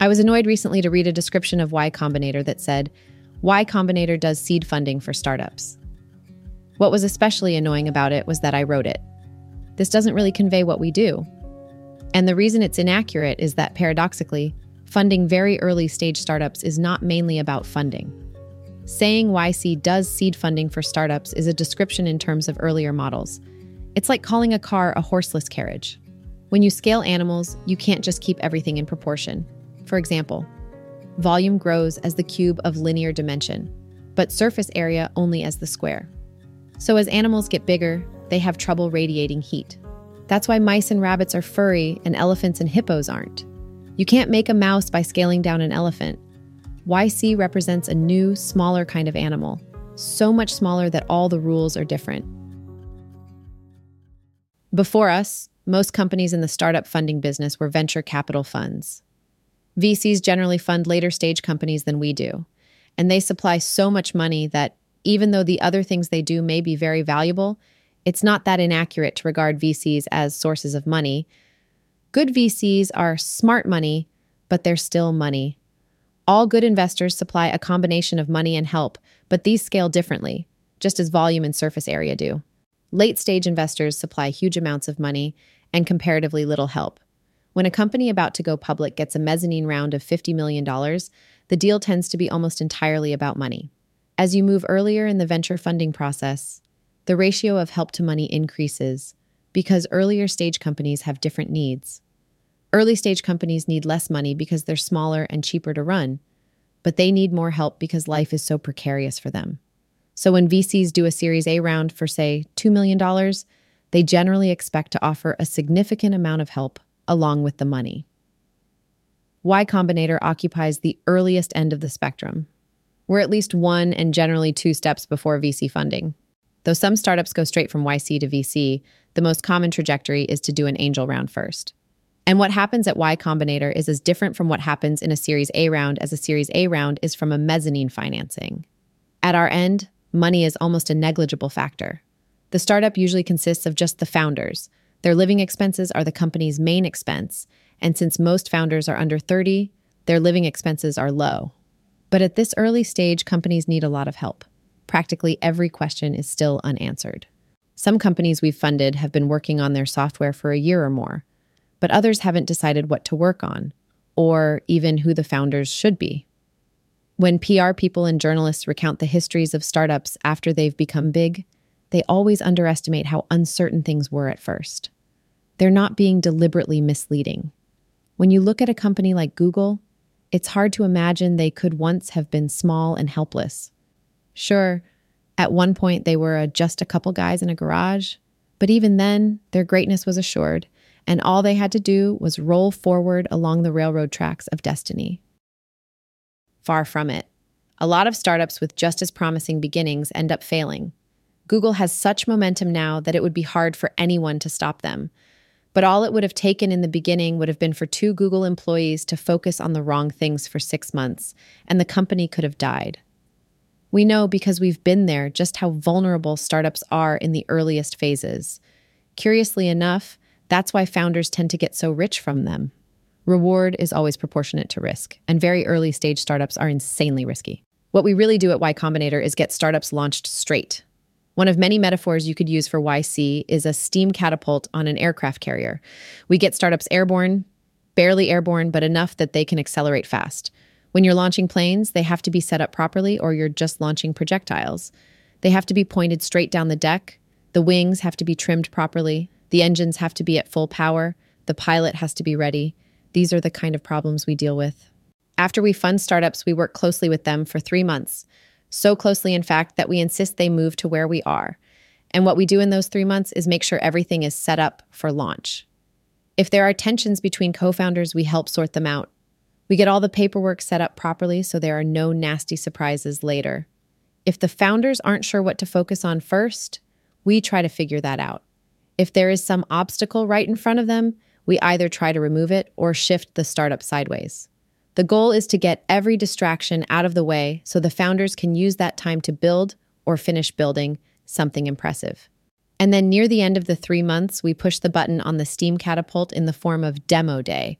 I was annoyed recently to read a description of Y Combinator that said, Y Combinator does seed funding for startups. What was especially annoying about it was that I wrote it. This doesn't really convey what we do. And the reason it's inaccurate is that paradoxically, funding very early stage startups is not mainly about funding. Saying YC does seed funding for startups is a description in terms of earlier models. It's like calling a car a horseless carriage. When you scale animals, you can't just keep everything in proportion. For example, volume grows as the cube of linear dimension, but surface area only as the square. So as animals get bigger, they have trouble radiating heat. That's why mice and rabbits are furry and elephants and hippos aren't. You can't make a mouse by scaling down an elephant. YC represents a new, smaller kind of animal, so much smaller that all the rules are different. Before us, most companies in the startup funding business were venture capital funds. VCs generally fund later stage companies than we do, and they supply so much money that even though the other things they do may be very valuable, it's not that inaccurate to regard VCs as sources of money. Good VCs are smart money, but they're still money. All good investors supply a combination of money and help, but these scale differently, just as volume and surface area do. Late stage investors supply huge amounts of money and comparatively little help. When a company about to go public gets a mezzanine round of $50 million, the deal tends to be almost entirely about money. As you move earlier in the venture funding process, the ratio of help to money increases because earlier stage companies have different needs. Early stage companies need less money because they're smaller and cheaper to run, but they need more help because life is so precarious for them. So when VCs do a Series A round for, say, $2 million, they generally expect to offer a significant amount of help along with the money. Y Combinator occupies the earliest end of the spectrum. We're at least one and generally two steps before VC funding. Though some startups go straight from YC to VC, the most common trajectory is to do an angel round first. And what happens at Y Combinator is as different from what happens in a Series A round as a Series A round is from a mezzanine financing. At our end, money is almost a negligible factor. The startup usually consists of just the founders. Their living expenses are the company's main expense, and since most founders are under 30, their living expenses are low. But at this early stage, companies need a lot of help practically every question is still unanswered. Some companies we've funded have been working on their software for a year or more, but others haven't decided what to work on, or even who the founders should be. When PR people and journalists recount the histories of startups after they've become big, they always underestimate how uncertain things were at first. They're not being deliberately misleading. When you look at a company like Google, it's hard to imagine they could once have been small and helpless. Sure, at one point they were just a couple guys in a garage, but even then, their greatness was assured, and all they had to do was roll forward along the railroad tracks of destiny. Far from it. A lot of startups with just as promising beginnings end up failing. Google has such momentum now that it would be hard for anyone to stop them. But all it would have taken in the beginning would have been for two Google employees to focus on the wrong things for six months, and the company could have died. We know because we've been there just how vulnerable startups are in the earliest phases. Curiously enough, that's why founders tend to get so rich from them. Reward is always proportionate to risk, and very early stage startups are insanely risky. What we really do at Y Combinator is get startups launched straight. One of many metaphors you could use for YC is a steam catapult on an aircraft carrier. We get startups airborne, barely airborne, but enough that they can accelerate fast. When you're launching planes, they have to be set up properly or you're just launching projectiles. They have to be pointed straight down the deck. The wings have to be trimmed properly. The engines have to be at full power. The pilot has to be ready. These are the kind of problems we deal with. After we fund startups, we work closely with them for three months. So closely, in fact, that we insist they move to where we are. And what we do in those three months is make sure everything is set up for launch. If there are tensions between co founders, we help sort them out. We get all the paperwork set up properly so there are no nasty surprises later. If the founders aren't sure what to focus on first, we try to figure that out. If there is some obstacle right in front of them, we either try to remove it or shift the startup sideways. The goal is to get every distraction out of the way so the founders can use that time to build or finish building something impressive. And then near the end of the three months, we push the button on the Steam catapult in the form of Demo Day,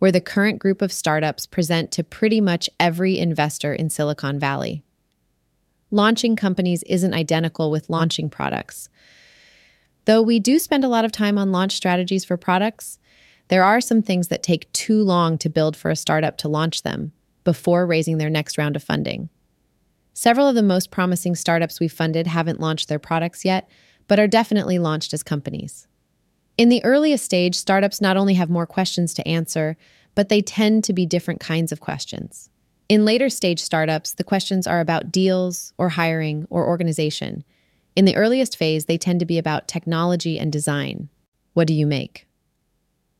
where the current group of startups present to pretty much every investor in Silicon Valley. Launching companies isn't identical with launching products. Though we do spend a lot of time on launch strategies for products, there are some things that take too long to build for a startup to launch them before raising their next round of funding. Several of the most promising startups we've funded haven't launched their products yet, but are definitely launched as companies. In the earliest stage, startups not only have more questions to answer, but they tend to be different kinds of questions. In later stage startups, the questions are about deals or hiring or organization. In the earliest phase, they tend to be about technology and design. What do you make?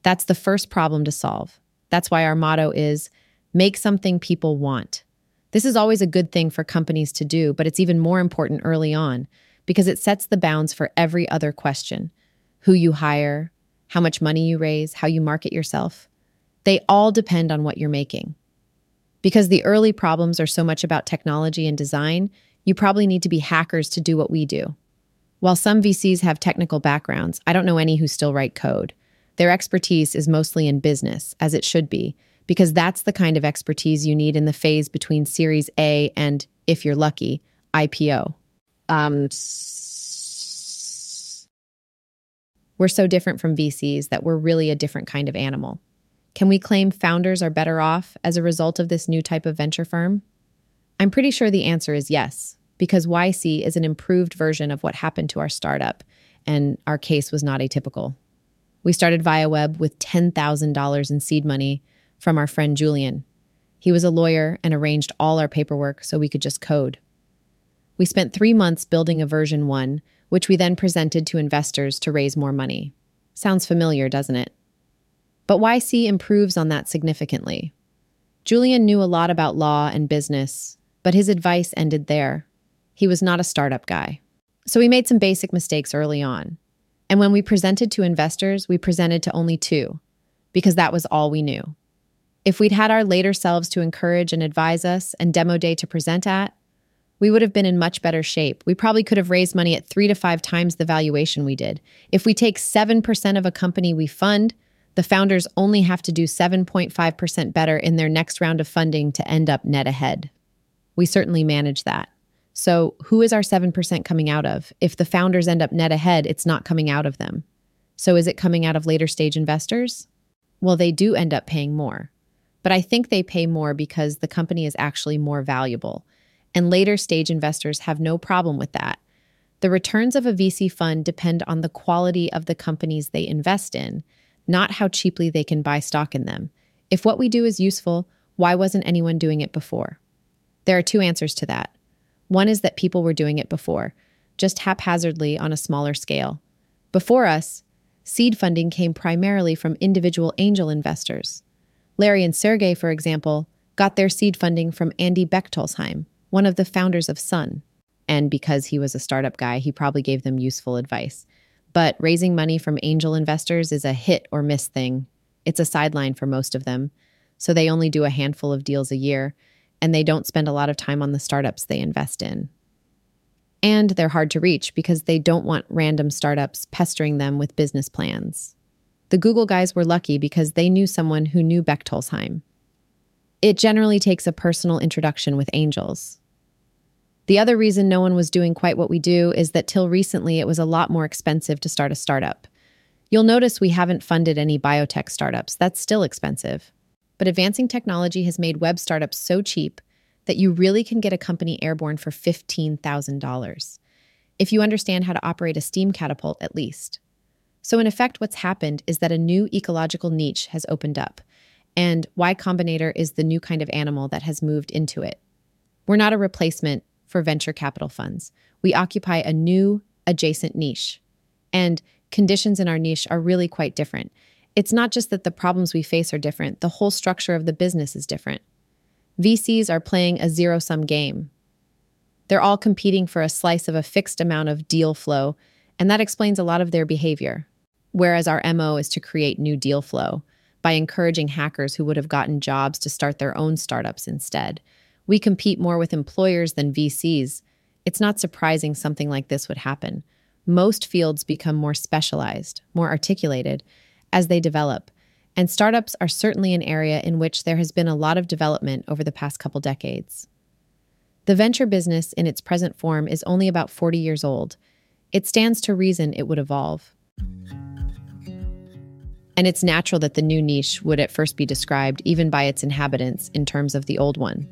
That's the first problem to solve. That's why our motto is make something people want. This is always a good thing for companies to do, but it's even more important early on because it sets the bounds for every other question who you hire, how much money you raise, how you market yourself. They all depend on what you're making. Because the early problems are so much about technology and design, you probably need to be hackers to do what we do. While some VCs have technical backgrounds, I don't know any who still write code. Their expertise is mostly in business, as it should be, because that's the kind of expertise you need in the phase between Series A and, if you're lucky, IPO. Um, we're so different from VCs that we're really a different kind of animal. Can we claim founders are better off as a result of this new type of venture firm? I'm pretty sure the answer is yes, because YC is an improved version of what happened to our startup, and our case was not atypical. We started ViaWeb with $10,000 in seed money from our friend Julian. He was a lawyer and arranged all our paperwork so we could just code. We spent three months building a version one, which we then presented to investors to raise more money. Sounds familiar, doesn't it? But YC improves on that significantly. Julian knew a lot about law and business, but his advice ended there. He was not a startup guy. So we made some basic mistakes early on. And when we presented to investors, we presented to only two, because that was all we knew. If we'd had our later selves to encourage and advise us and demo day to present at, we would have been in much better shape. We probably could have raised money at three to five times the valuation we did. If we take 7% of a company we fund, the founders only have to do 7.5% better in their next round of funding to end up net ahead. We certainly manage that. So, who is our 7% coming out of? If the founders end up net ahead, it's not coming out of them. So, is it coming out of later stage investors? Well, they do end up paying more. But I think they pay more because the company is actually more valuable. And later stage investors have no problem with that. The returns of a VC fund depend on the quality of the companies they invest in, not how cheaply they can buy stock in them. If what we do is useful, why wasn't anyone doing it before? There are two answers to that. One is that people were doing it before, just haphazardly on a smaller scale. Before us, seed funding came primarily from individual angel investors. Larry and Sergey, for example, got their seed funding from Andy Bechtolsheim, one of the founders of Sun. And because he was a startup guy, he probably gave them useful advice. But raising money from angel investors is a hit or miss thing. It's a sideline for most of them. So they only do a handful of deals a year, and they don't spend a lot of time on the startups they invest in. And they're hard to reach because they don't want random startups pestering them with business plans. The Google guys were lucky because they knew someone who knew Bechtolsheim. It generally takes a personal introduction with angels. The other reason no one was doing quite what we do is that till recently it was a lot more expensive to start a startup. You'll notice we haven't funded any biotech startups. That's still expensive. But advancing technology has made web startups so cheap that you really can get a company airborne for $15,000. If you understand how to operate a steam catapult, at least. So, in effect, what's happened is that a new ecological niche has opened up, and Y Combinator is the new kind of animal that has moved into it. We're not a replacement for venture capital funds. We occupy a new, adjacent niche. And conditions in our niche are really quite different. It's not just that the problems we face are different, the whole structure of the business is different. VCs are playing a zero sum game. They're all competing for a slice of a fixed amount of deal flow, and that explains a lot of their behavior whereas our MO is to create new deal flow by encouraging hackers who would have gotten jobs to start their own startups instead. We compete more with employers than VCs. It's not surprising something like this would happen. Most fields become more specialized, more articulated as they develop, And startups are certainly an area in which there has been a lot of development over the past couple decades. The venture business in its present form is only about 40 years old. It stands to reason it would evolve. And it's natural that the new niche would at first be described, even by its inhabitants, in terms of the old one.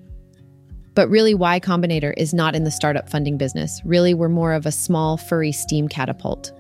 But really, Y Combinator is not in the startup funding business. Really, we're more of a small, furry steam catapult.